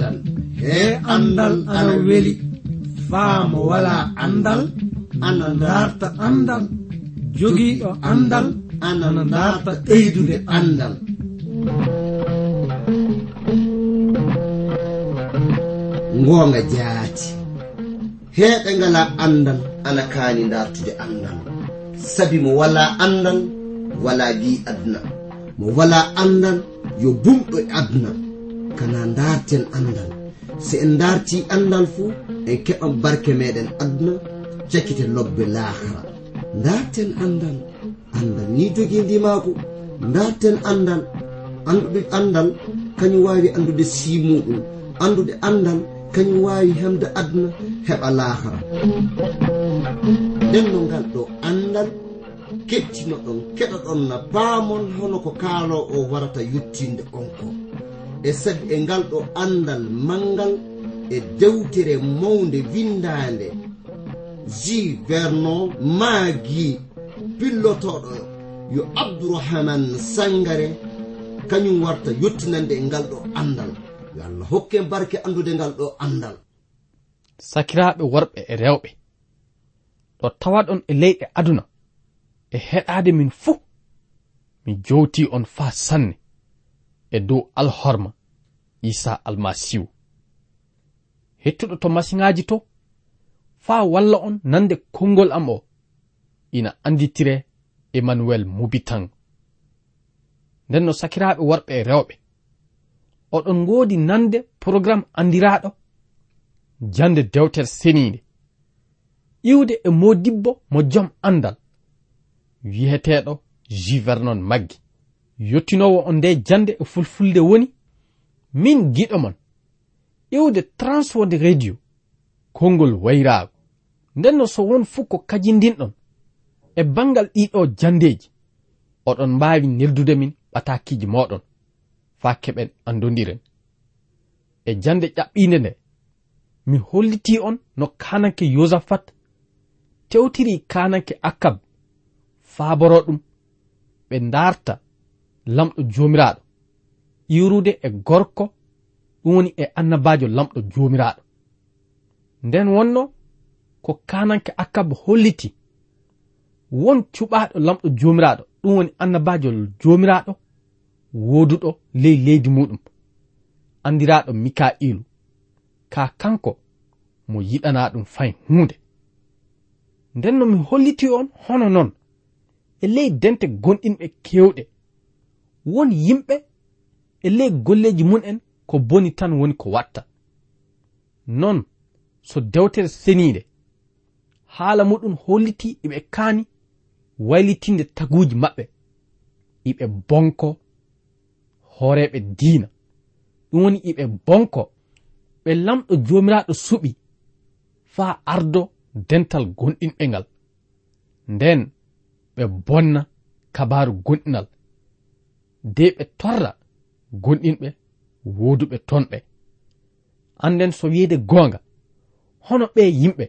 andal. E andal ana weli. Faamo wala andal ana darta andal. Jogiiɗo andal ana darta ɓeydude andal. Ngoonga jaati. Heeɓe ngala andal ana kaani dartude andal. Sabi mo wala andal wala mbi aduna. Mo wala andal yo bumɗo e aduna. Kana darten andal se en darti andal fuu en keɓan barke meɗen aduna cakkite lobbe lahara darten andal andal ni jogi ndimako darten andal anduɗe andal kañum wawi andude simuɗum andude andal kañum wawi hemde aduna heɓa lahara nden no ngal ɗo andal kettino ɗon kettinoɗon keɗoɗon na baamon hono ko kaalo o warata yettinde on ko e sabi e ngal ɗo andal mangal e dewtere mawnde windande ji verno maagi pillotoɗo yo abdourahaman sangare kañum warta yettinande e ngal ɗo andal yo allah hokke barke andude ngal ɗo andal sakiraaɓe worɓe e rewɓe ɗo tawaɗon e leyɗe aduna. e heɗade min fuu. Mi jowti on faa sanne e dow alhorma isa almasihu hettuɗo to masiŋaji to faa walla on nande konngol am o ina anditire emmanuel mubitan nden no sakiraaɓe worɓe e rewɓe oɗon ngoodi nande programme anndiraaɗo jande dewtere seniinde. Iwde e modibbo mo jom andal wiyeteɗo juvernon maggi. Yottinowo on nde jande e fulfulde woni min giɗo mon iwde transwode radio konngol wayraago. Nden no so won fuu ko kajindinɗon e bangal ɗiɗo jandeji oɗon mbaawi neldude min ɓatakiji moɗon faa keɓen andodiren e jande ƴaɓɓinde nde mi holliti on no kananke yosafat tewtiri kananke akab faaboro ɗum. Ɓe darta lamɗo jomiraɗo iwrude e gorko ɗum woni e annabajo lamɗo jomiraɗo nden wonno ko kananke akkaba holliti won cuɓaɗo lamɗo jomiraɗo ɗum woni annabajo jomiraɗo woduɗo ley leydi muɗum. Andiraɗo mika'ilu ka kanko mo yiɗana ɗum fay hunde nden no mi holliti on hono non. e ley dente gonɗinɓe kewɗe. Won yimɓe e ley golleji mun'en ko boni tan woni ko watta. Non so dewtere seniide haala muɗum holliti iɓe kaani waylitinde taguji maɓɓe iɓe bonko horeɓe diina. Ɗum woni iɓe bonko ɓe lamɗo jomiraɗo suɓi faa ardo dental gonɗinɓe ngal. Nden ɓe bonna kabaru gonɗinal de ɓe torra gonɗinɓe woduɓe tonɓe anden so wiide goonga hono ɓe yimɓe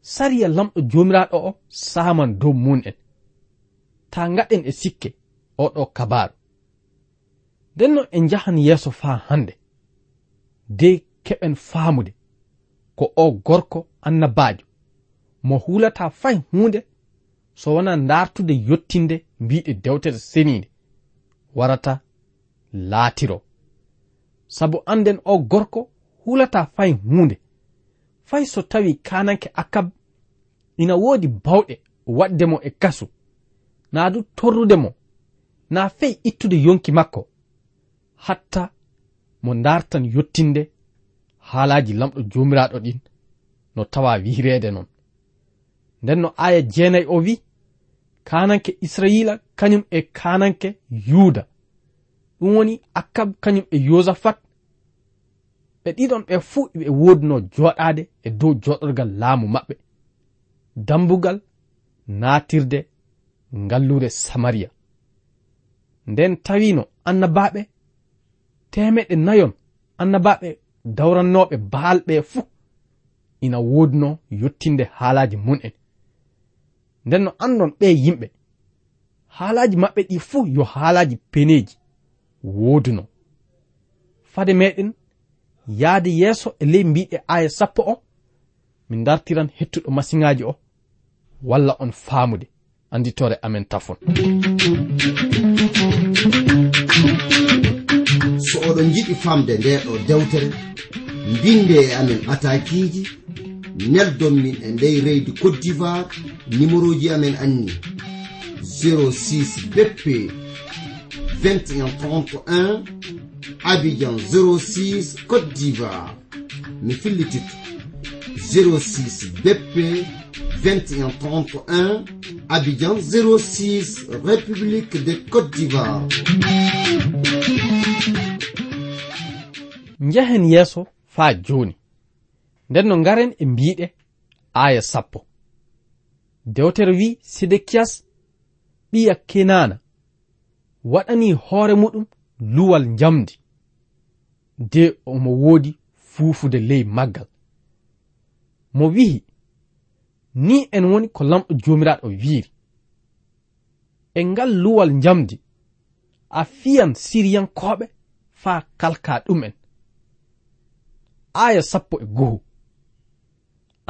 sariya lamɗo jomiraɗo o saman dow mun en ta gaɗen e sikke oɗo kabaru. Nden no en jahan yeeso faa hande. De keɓen faamude ko o gorko annabajo mo hulata fay hunde so wona dartude yottinde mbiɗe dewtere seninde warata laatiro. Sabu anden o gorko hulata fay hunde fay so tawi kananke akab ina woodi bawɗe wadde mo e kasu. Naa du torrude mo naa fey ittude yonki makko. Hatta mo dartan yottinde haalaji lamɗo jomiraɗo ɗin no tawa wiireede non. Nden no aya jeenayi o wi kananke israila kañum e kananke yuuda ɗum woni akkab kañum e yosafat. Ɓe ɗiɗon ɓe fuu ɓe woodino joɗade e dow joɗorgal laamu maɓɓe. Dambugal naatirde ngallure samariya nden tawino annabaɓe temeɗe nayon annabaɓe dawrannoɓe baalɓe fuu ina woodino yottinde haalaji mun en nden no andon ɓe yimɓe. Haalaji maɓɓe ɗi fuu yo haalaji peneji wooduno fade meɗen yahde yeeso e ley mbiɗe aya sappo o min dartiran hettuɗo masiŋaji o walla on faamude. Anditore amen tafon. So oɗon jiɗi famde nde ɗo dewtere mbinde e amen atakiji neldon min e ndey reydi cote d'ivoire numéro ji amen anni 06 bp 2131 abidjan 06 cote d'ivoire. Mi fillititto 06 bp 2131 abidjan 06 république de cote d'ivoire. Njehen yeeso faa jooni. nden no ngaren e mbiɗe aya sappo. Dewtere wi sidekiyas ɓiya kenana waɗani hoore muɗum luwal njamdi de omo woodi fuufude ley maggal. Mo wihi ni en woni ko lamɗo jomiraɗo wiiri. E ngal luwal njamdi a fiyan siriyankoɓe faa kalka ɗum'en. Aya sappo e goho.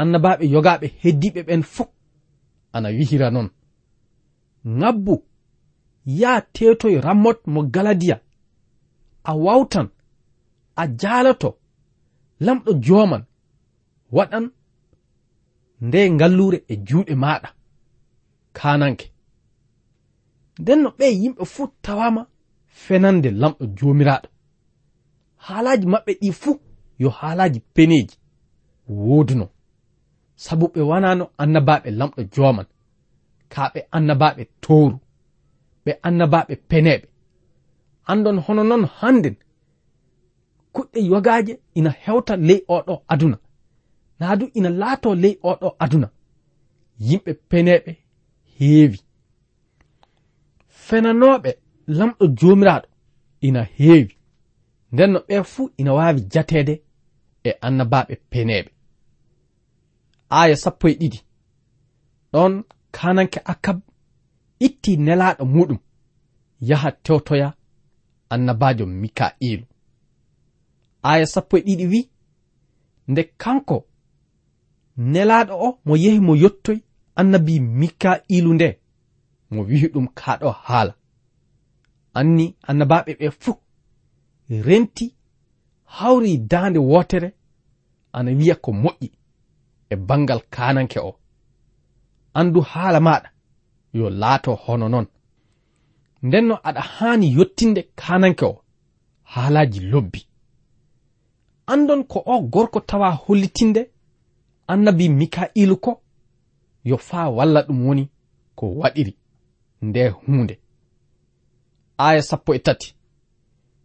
annabaɓe yogaɓe heddiɓe ɓen fof ana wihira non. Ngabbu ya tetoye rammot mo galadiya a wawtan a jalato lamɗo joman. Waɗan nde ngallure e juuɗe maɗa. Kananke. Nden no ɓe yimɓe fuu tawama fenande lamɗo jomiraɗo. Haalaji maɓɓe ɗi fuu yo haalaji peneji. Woduno. sabu ɓe wanano annabaɓe lamɗo joman ka ɓe annabaɓe toru ɓe annabaɓe peneɓe. Andon hono noon hannden kuɗɗe yogaje ina hewta ley oɗo aduna. Naa du ina laato ley oɗo aduna. Yimɓe peneɓe heewi. Fenanoɓe lamɗo jomiraɗo ina heewi. Nden no ɓe fuu ina waawi jateede e annabaɓe peneɓe. aya sappo e ɗiɗi. Ɗon kananke akab itti nelaɗo muɗum yaha tewtoya annabajo mika'ilu aya sappo e ɗiɗi wi nde kanko nelaɗo o mo yehi mo yottoy annabi mika'ilu nde mo wihi ɗum kaɗo haala. Anni annabaɓe ɓe fuu renti hawri dande wotere ana wiya ko moƴƴi. e bangal kananke o. Andu haala maɗa yo laato hono non ndenno aɗa haani yottinde kananke o haalaji lobbi. Andon ko o gorko tawa hollitinde annabi mika'ilu ko yo faa walla ɗum woni ko waɗiri nde hunde aya sappo e tati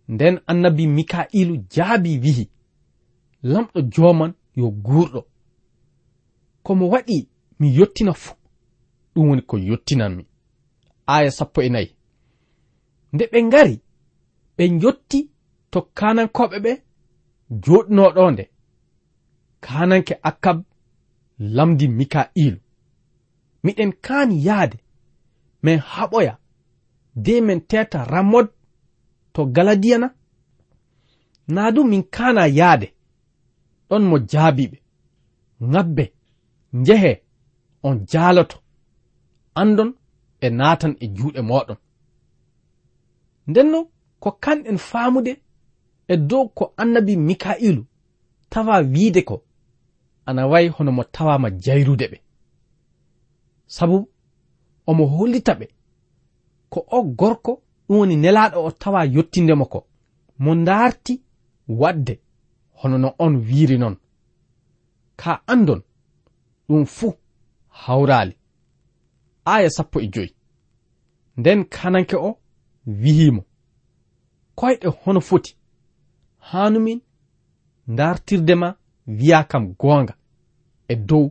nden annabi mika'ilu jaabi wihi lamɗo joman yo guurɗo. komo waɗi mi yottina fuu. Ɗum woni ko yottinanmi aya sappo e nayi. Nde ɓe ngari ɓe jotti to kanankoɓe ɓe joɗinoɗo nde kananke akkab lamdi mika'ilu miɗen kaani yahde min haɓoya de min teta ramod to galadiyana. Na du min kana yahde ɗon mo jaabiɓe ngabbe njehe on jaaloto andon e naatan e juuɗe moɗon ndenno ko kanɗen faamude e dow ko annabi mika'ilu tawa wiide ko ana wayi hono mo tawama jayrude ɓe. Sabu omo hollita ɓe ko o gorko ɗum woni nelaɗo o tawa yottindemo ko mo darti wadde hono no on wiiri noon ka andon ɗum fuu hawraali. Aya sappo e joyi. Nden kananke o wihiimo koyɗe hono foti. Hanumin dartirde ma wiya kam goonga e dow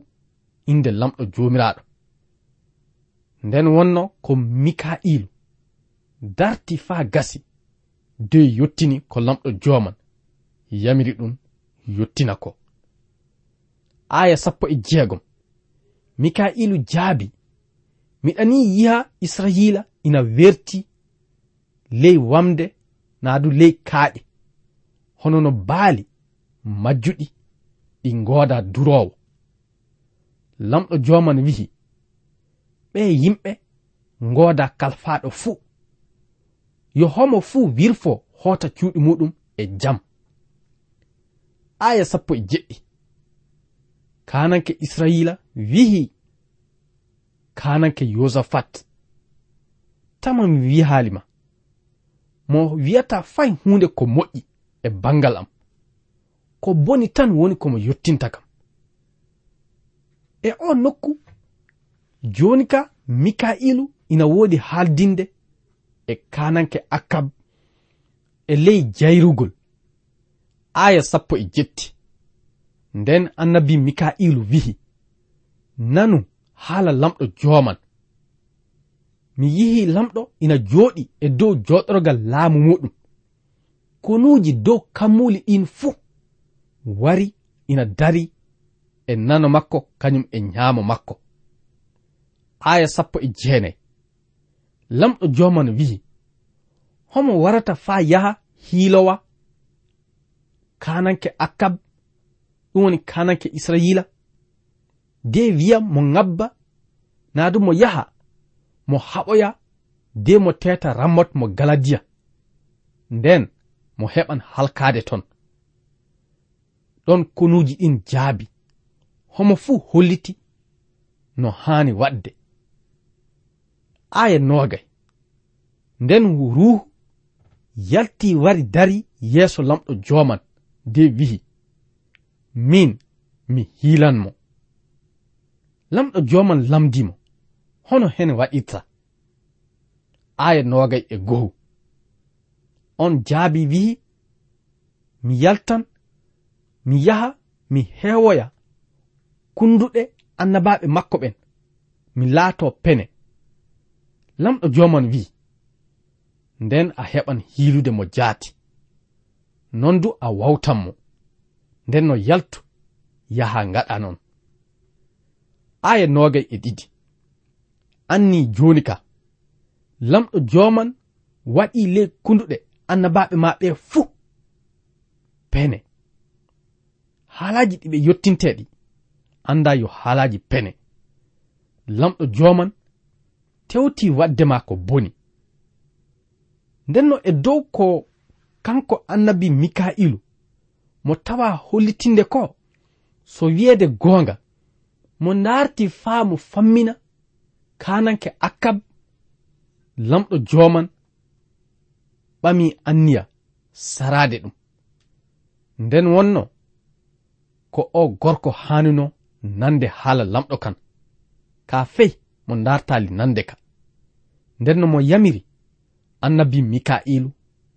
inde lamɗo joomiraaɗo. Nden wonno ko mika'ilu darti faa gasi dey yottini ko lamɗo jooman. Yamiri ɗum yottina ko. Aya sappo e jeegom. mika'ilu jaabi miɗani yiha israila ina werti ley wamde naa du ley kaaɗe. Hono no baali majjuɗi ɗi ngooda duroowo. Lamɗo jooman wi'i ɓe yimɓe ngooda kalfaaɗo fuu. Yo homo fuu wirfo hoota cuuɗi muɗum e jam. Aya sappo e jeɗɗi kananke israila wihi kananke yosafat. Tama mi wi haalima mo wiyata fay hunde ko moƴƴi e bangal am ko boni tan woni komo yottinta kam e o nokku joni ka mikailu ina woodi haaldinde e kananke akab e ley jayrugol. Aya sappo e jetti nden annabi mika'ilu wihi nanu haala lamɗo joman mi yihi lamɗo ina jooɗi e dow jooɗorgal laamu muɗum. Konuuji dow kammuli ɗin fuu wari ina dari e nano makko kañum e ñaamo makko. Aya sappo e jeenayi lamɗo joman wi'i homo warata faa yaha hiilowa kananke akab ɗum woni kanake israila. De wiya mo ngabba na du mo yaha mo haɓoya de mo teta rammot mo galadiya nden mo heɓan halkade ton. Ɗon konuji ɗin jaabi. Homo fuu holliti no haani waɗde. Aya nogay nden ruhu yalti wari dari yeeso lamɗo joman de wihi min mi hilanmo lamɗo joman lamdimo hono hen waɗirta? Aya nogay e gohu. On jaabi wi'i mi yaltan mi yaha mi hewoya kunduɗe annabaɓe makko ɓen mi laato pene. Lamɗo joman wi nden a heɓan hiilude mo jaati. Non du a wawtanmo. nden no yaltu yaha ngaɗa noon aya nogay e ɗiɗi. Anni joni ka lamɗo joman waɗi ley kunduɗe annabaɓe maɓe fuu. Pene. Haalaji ɗiɓe yottinteɗi anda yo haalaji pene. Lamɗo joman tewti wadde ma ko boni. Nden no e dow ko kanko annabi mika'ilu mo tawa hollitinde ko? So wiyeede goonga mo naarti faa mo fammina kananke akkab lamɗo jooman ɓami anniya saraade ɗum. Nden wonno ko o gorko haanino nande haala lamɗo kan ka fey mo dartali nande ka. Nden no mo yamiri annabi mika'ilu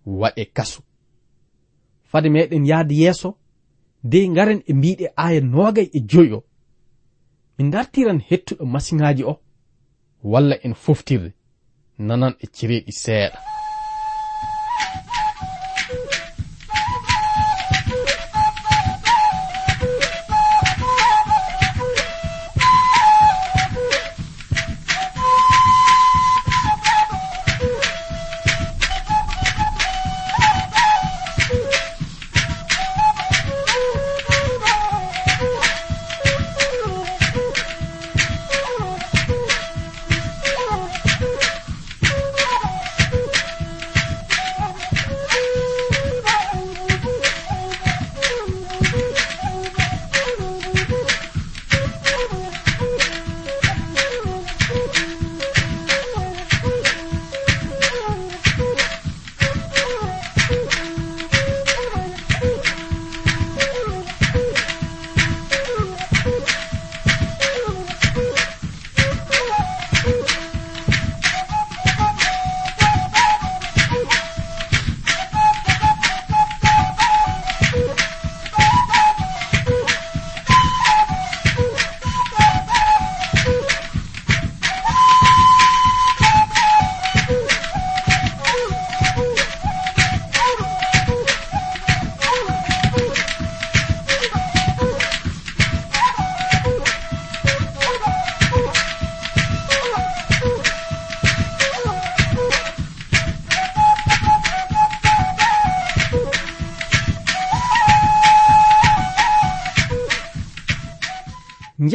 waɗe kasu. fade meɗen yahde yeeso de garen e mbiɗe aya nogay e joyi o min dartiran hettuɗo masiŋaji o walla en foftirde nanan e cereeɗi seeɗa.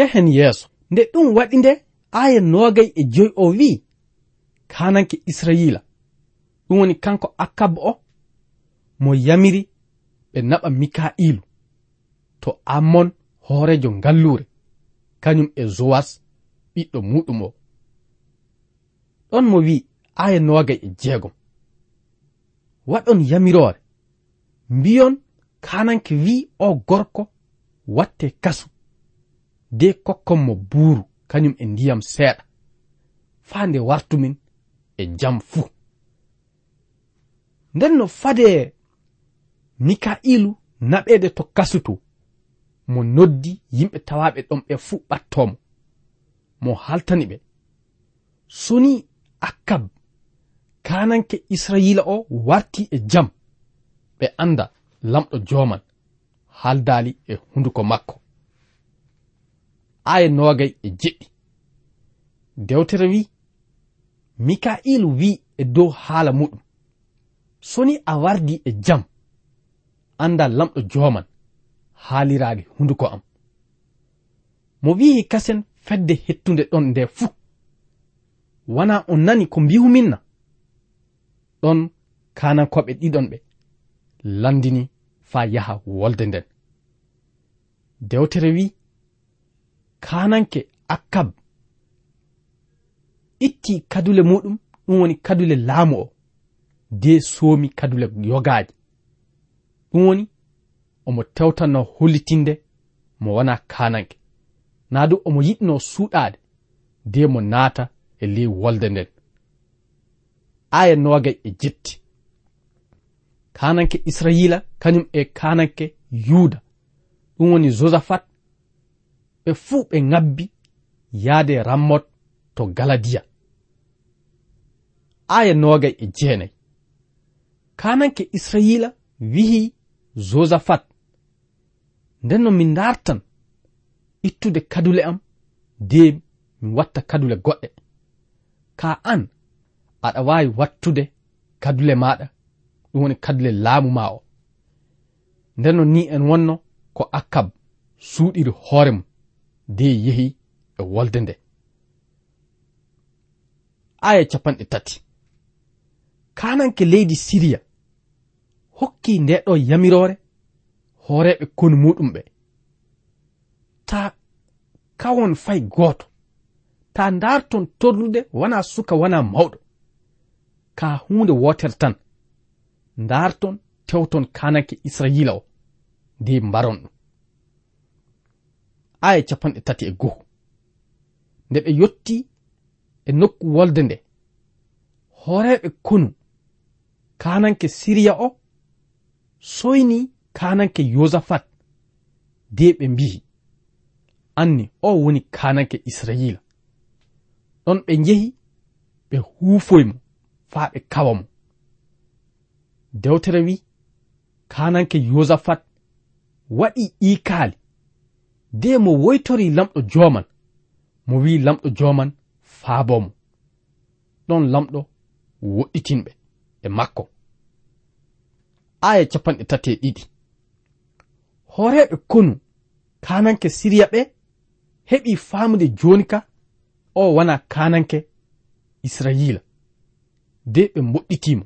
njehen yeeso nde ɗum waɗi nde aya nogay e joyi o wi'i kananke israila ɗum woni kanko akkaba o mo yamiri ɓe naɓa mika'ilu to ammon hoorejo ngallure kañum e zowas ɓiɗɗo muɗum o. Ɗon mo wi aya nogay e jeegom waɗon yamirore mbiyon kananke wi o gorko watte kasu. de kokkon mo buuru kañum e ndiyam seeɗa. Faa nde wartumin e jam fuu. Nden no fade mika'ilu naɓeede to kasutu mo noddi yimɓe tawaɓe ɗon ɓe fuu ɓattomo mo haltani ɓe. Soni akkab kananke israila o warti e jam. Ɓe anda lamɗo joman haldaali e hunduko makko. aya nogay e jeɗɗi. Dewtere wi mika'il wi e dow haala muɗum. Soni a wardi e jam anda lamɗo joman haaliraade hunduko am. Mo wi'i kasen fedde hettunde ɗon nde fuu. Wana on nani ko mbihuminna ɗon kanankoɓe ɗiɗon ɓe landini faa yaha wolde nden. Dewtere wi kananke akkab. Itti kadule muɗum ɗum woni kadule laamu o. De soomi kadule yogaaje ɗum woni omo tewtanno hollitinde mo wona kananke. Naa du omo yiɗno suuɗaade de mo naata e ley wolde nden. Aya noogay e jetti. Kananke israila kañum e kananke yuuda ɗum woni josaphat ɓe fuu ɓe ŋabbi yahde rammot to galadiya aya nogay e jeenayi kananke israila wihi josaphat nden no min dartan ittude kadule am de min watta kadule goɗɗe. Ka an aɗa wawi wattude kadule maɗa ɗum woni kadule laamu ma o. Nden no ni en wonno ko akkab suuɗiri hoore mum. de yehi e wolde nde. Aya capanɗe tati. Kananke leydi siriya hokki ndeɗo yamirore hooreɓe konu muɗum ɓe. Ta kawon fay gooto ta darton torlude wona suka wona mawɗo. Ka hunde wotere tan darton tewton kananke israila o nde mbaron ɗum. aya capanɗe tati e goho. Nde ɓe yotti e nokku wolde nde horeɓe konu kananke siriya o soyni kananke yosafat de ɓe mbihi anni o woni kananke israila ɗon ɓe njehi ɓe huufoymo faa ɓe kawa mo. Dewtere wi kananke yosafat waɗi iikaali. de mo woytori lamɗo joman mo wi lamɗo joman faabomo ɗon lamɗo woɗɗitinɓe e makko. Aya capanɗe tati e ɗiɗi. Horeɓe konu kananke siriya ɓe heɓi famude joni ka o wona kananke israila de ɓe mboɗɗitimo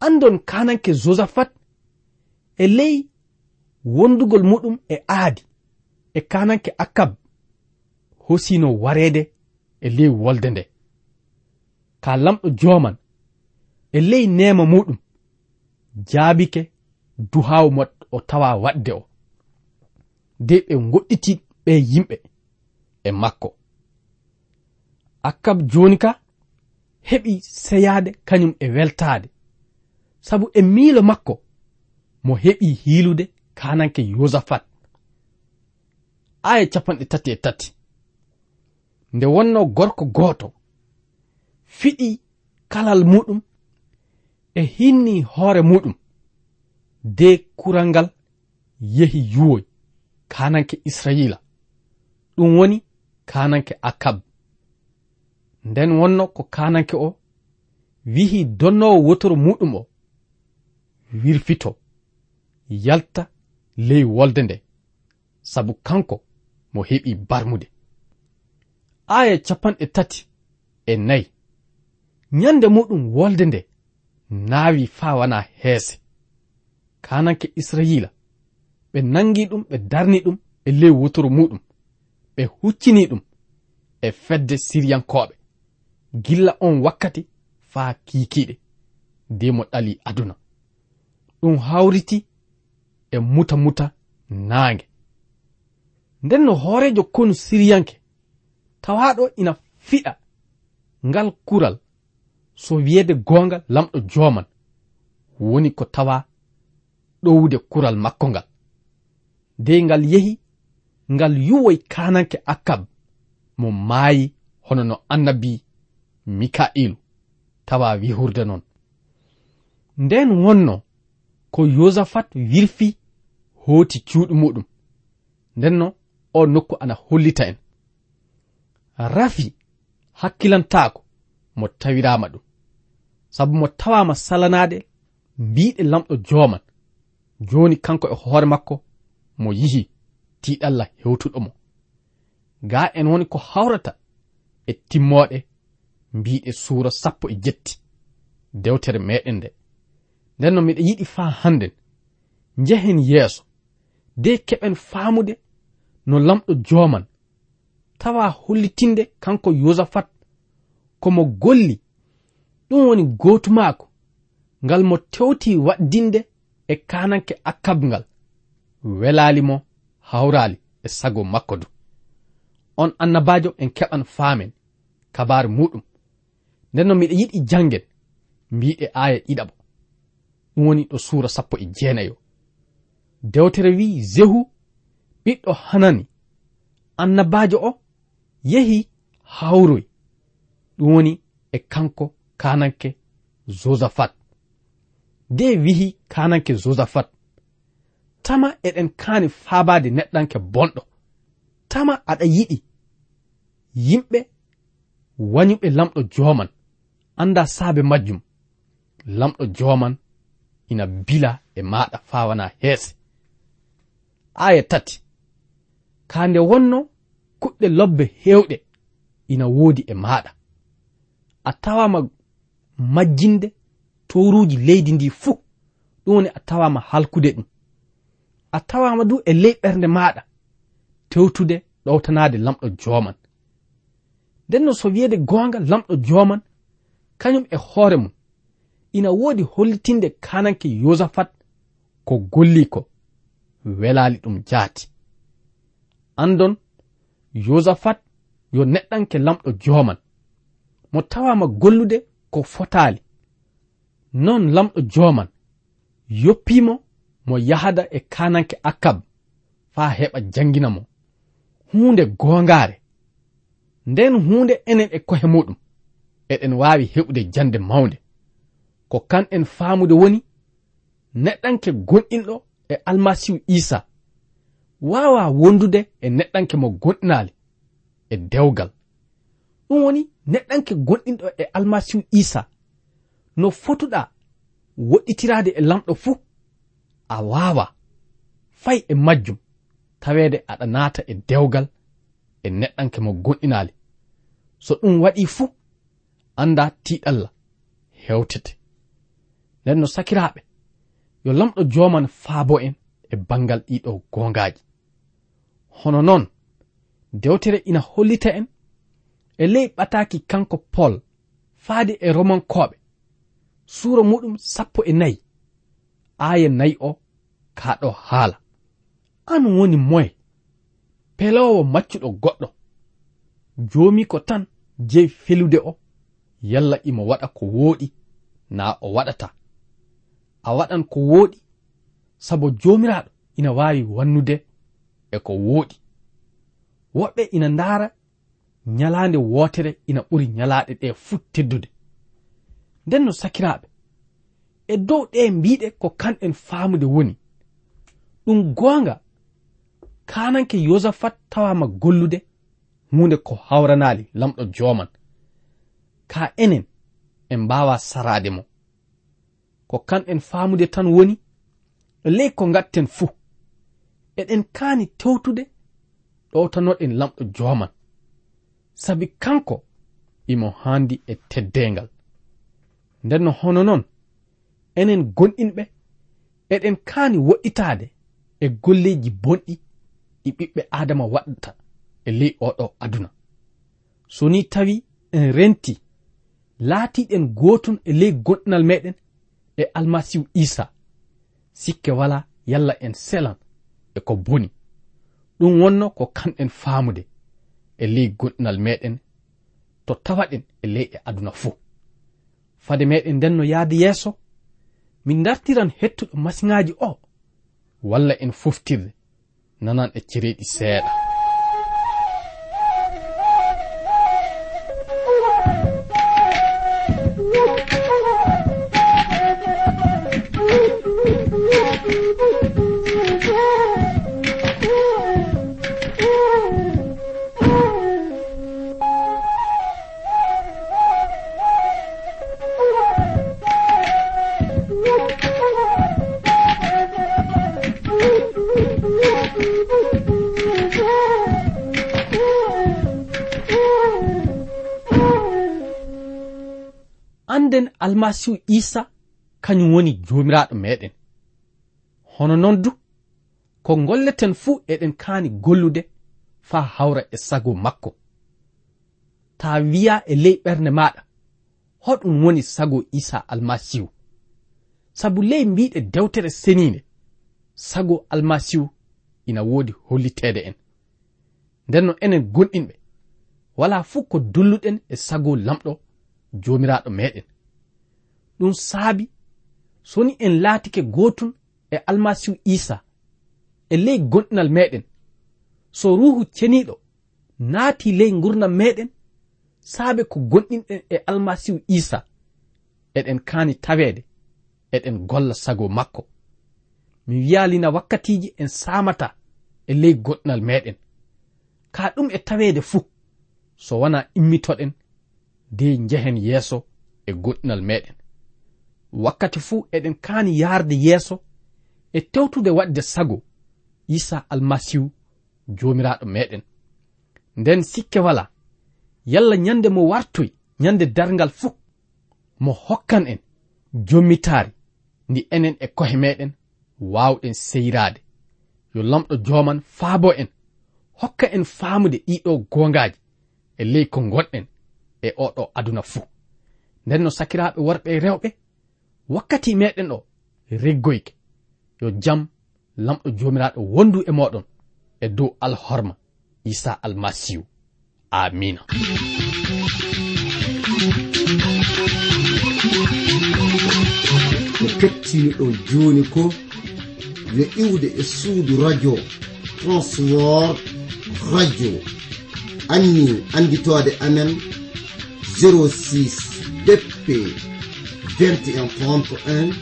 andon kananke josaphat e ley wondugol muɗum e aadi e kananke akkab hosino wareede e ley wolde nde. Ka lamɗo joman e ley nema muɗum jaabike duhaw mo o tawa waɗde o. De ɓe goɗɗiti ɓe yimɓe e makko. Akkab joni ka heɓi seyade kañum e weltade sabu e miilo makko mo heɓi hiilude kananke yosafat. Aya capanɗe tati e tati. Nde wonno gorko gooto fiɗi kalal muɗum e hinni hoore muɗum. De kural ngal yehi yuwoy kananke israila. Ɗum woni kananke akab. Nden wonno ko kananke o wihi donnowo wotoro muɗum o wirfito yalta ley wolde nde. Sabu kanko mo heɓi barmude. Aya capanɗe tati e nayi. Nyande muɗum wolde nde naawi faa wana heese. Kananke israyila ɓe nangi ɗum ɓe darni ɗum e ley wotoro muɗum. Ɓe huccini ɗum e fedde siriyankoɓe gilla on wakkati faa kiikiɗe de mo ɗali aduna. Ɗum hawriti e muta muta naange. Nden no hoorejo konu siriyanke tawaɗo ina fiɗa ngal kural so wiyeede goonga lamɗo jooman. Woni ko tawa ɗowde kural makko ngal. Dey ngal yehi ngal yuwoy kananke akkab mo maayi hono no annabi mika'ilu tawa wihurde noon. Nden wonno ko yosafat wirfi hooti cuuɗi muɗum. Ndenno o nokku ana hollita en. Rafi hakkilantaako mo tawirama ɗum. Sabu mo tawama salanaɗe mbiɗe lamɗo joman joni kanko e hoore makko mo yihi tiɗalla hewtuɗo mo. Ga en woni ko hawrata e timmoɗe mbiɗe suura sappo e jetti dewtere meɗen nde. Nden no miɗa yiɗi faa hannden njehen yeeso. de keɓen faamude no lamɗo joman tawa hollitinde kanko yosafat komo golli. Ɗum woni gootu maako. Ngal mo tewti waɗdinde e kananke akkab ngal welaali mo hawrali e sago makko du. On annabajo en keɓan faamen kabaru muɗum. Nden no miɗa yiɗi jangen mbiɗe aya ɗiɗaɓo ɗum woni ɗo suura sappo e jeenayo. dewtere wi zehu ɓiɗɗo hanani. Annabajo o yehi hawroy ɗum woni e kanko kananke josaphat nde wihi kananke josaphat tama eɗen kaani faabade neɗɗanke bonɗo. Tama aɗa yiɗi. Yimɓe wañuɓe lamɗo joman anda saabe majjum. Lamɗo joman ina bila e maɗa fawana heese. aya tati. Kande wonno kuɗɗe lobbe hewɗe ina woodi e maɗa a tawama majjinde toruji leydi ndi fuu ɗum woni a tawama halkude ɗum. A tawama du e ley ɓernde maɗa tewtude ɗowtanade lamɗo joman nden no so wiyede gonga lamɗo joman kañum e hoore mum ina woodi hollitinde kananke yosafat ko golli ko welali ɗum jaati. Andon yosafat yo neɗɗanke lamɗo joman. Mo tawama gollude ko fotali non lamɗo joman yoppimo mo yahada e kananke akkab faa heɓa jangina mo. Hunde gongaare nden hunde enen e kohe muɗum eɗen waawi heɓude jande mawnde. Ko kan en faamude woni neɗɗanke gonɗinɗo e almasihu isa. Wawa wondude e neɗɗanke mo gonɗinali e dewgal. Ɗum woni neɗɗanke gonɗinɗo e almasihu isa. No fotuɗa woɗɗitirade e lamɗo fuu a wawa fay e majjum tawede aɗa naata e dewgal e neɗɗanke mo gonɗinali so ɗum waɗi fuu anda tiɗalla hewtete nden no sakiraɓe yo lamɗo joman faabo en e bangal ɗiɗo gongaji hono noon dewtere ina hollita en e ley ɓataki kanko pol faade e romankoɓe suura muɗum sappo e nayi aaya nayi o kaɗo haala. An woni moye pelowo maccuɗo goɗɗo. Joomi ko tan jeyi felude o yalla imo waɗa ko wooɗi naa o waɗata. a waɗan ko wooɗi sabo jomiraɗo ina wawi wannude e ko wooɗi woɓɓe ina ndaara nyalaande wotere ina ɓuri nyalaaɗe ɗe fuu teddude. Nden no sakiraɓe e dow ɗe mbiɗe ko kanɗen faamude woni ɗum goonga kananke yosafat tawama gollude hunde ko hawranali lamɗo joman ka enen en mbawa sarade mo. ko kamɓen faamude tan woni ley ko gatten fuu. Eɗen kaani tewtude ɗowtanoɗen lamɗo joman sabi kanko imo haandi e teddengal nden no hono noon enen gonɗinɓe eɗen kaani woɗɗitaade e golleeji bonɗi ɗi ɓiɓɓe adama waɗata e ley oɗo aduna. So ni tawi en renti laatiɗen gooton e ley gonɗinal meɗen e almasihu isa. Sikke wala yalla en selan e ko boni. Ɗum wonno ko kanɗen faamude e ley gonɗinal meɗen to tawaɗen e ley e aduna fuu. Fade meɗen nden no yahde yeeso min dartiran hettuɗo masiŋaji o walla en foftirde nanan e cereeɗi seeɗa. masihu isa kañum woni jomiraɗo meɗen. Hono noon du ko golleten fuu eɗen kaani gollude faa hawra e sago makko. Ta wiya e ley ɓernde maɗa hoɗum woni sago isa almasihu. Sabu ley mbiɗe dewtere seninde sago almasihu ina woodi hollitede en. Nden no enen gonɗinɓe wala fuu ko dolluɗen e sago lamɗo jomiraɗo meɗen. ɗum saabi. Soni en laatike gootum e almasihu isa e ley gonɗinal meɗen so ruhu ceniɗo naati ley gurdam meɗen saabe ko gonɗinɗen e almasihu isa eɗen kaani taweede eɗen golla sago makko. Mi wiyalina wakkatiji en samata e ley goɗɗinal meɗen ka ɗum e taweede fuu so wona immitoɗen de jehen yeeso e goɗɗinal meɗen wakkati fuu eɗen kaani yarde yeeso e tewtude waɗde sago isa almasihu joomiraaɗo meɗen nden sikke wala yalla ñande mo wartoy ñande darngal fuu mo hokkan en jommitaari ndi enen e kohe meɗen waawɗen seyraade. Yo lamɗo jooman faabo en hokka en faamude ɗiɗo goongaaji e ley ko gonɗen e oɗo aduna fuu. Nden no sakiraaɓe worɓe e rewɓe wakkati meɗen ɗo reggoyke yo jam lamɗo jomiraɗo wondu e moɗon e dow alhorma isa almasihu. Amina. Ko kettiniɗo joni ko yo iwde e suudu radio transwor radio. Anni anditode amen 06 dp 21.1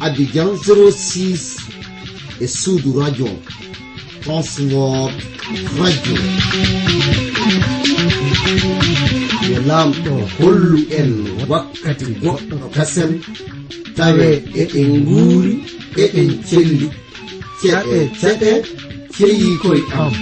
Abidjan 06 e suudu Radio. Transworld Radio. Yo lamɗo hollu en wakkati goɗɗo kasen tawe eɗen nguuri eɗen celli ceɗe ceɗe ceyi koye am.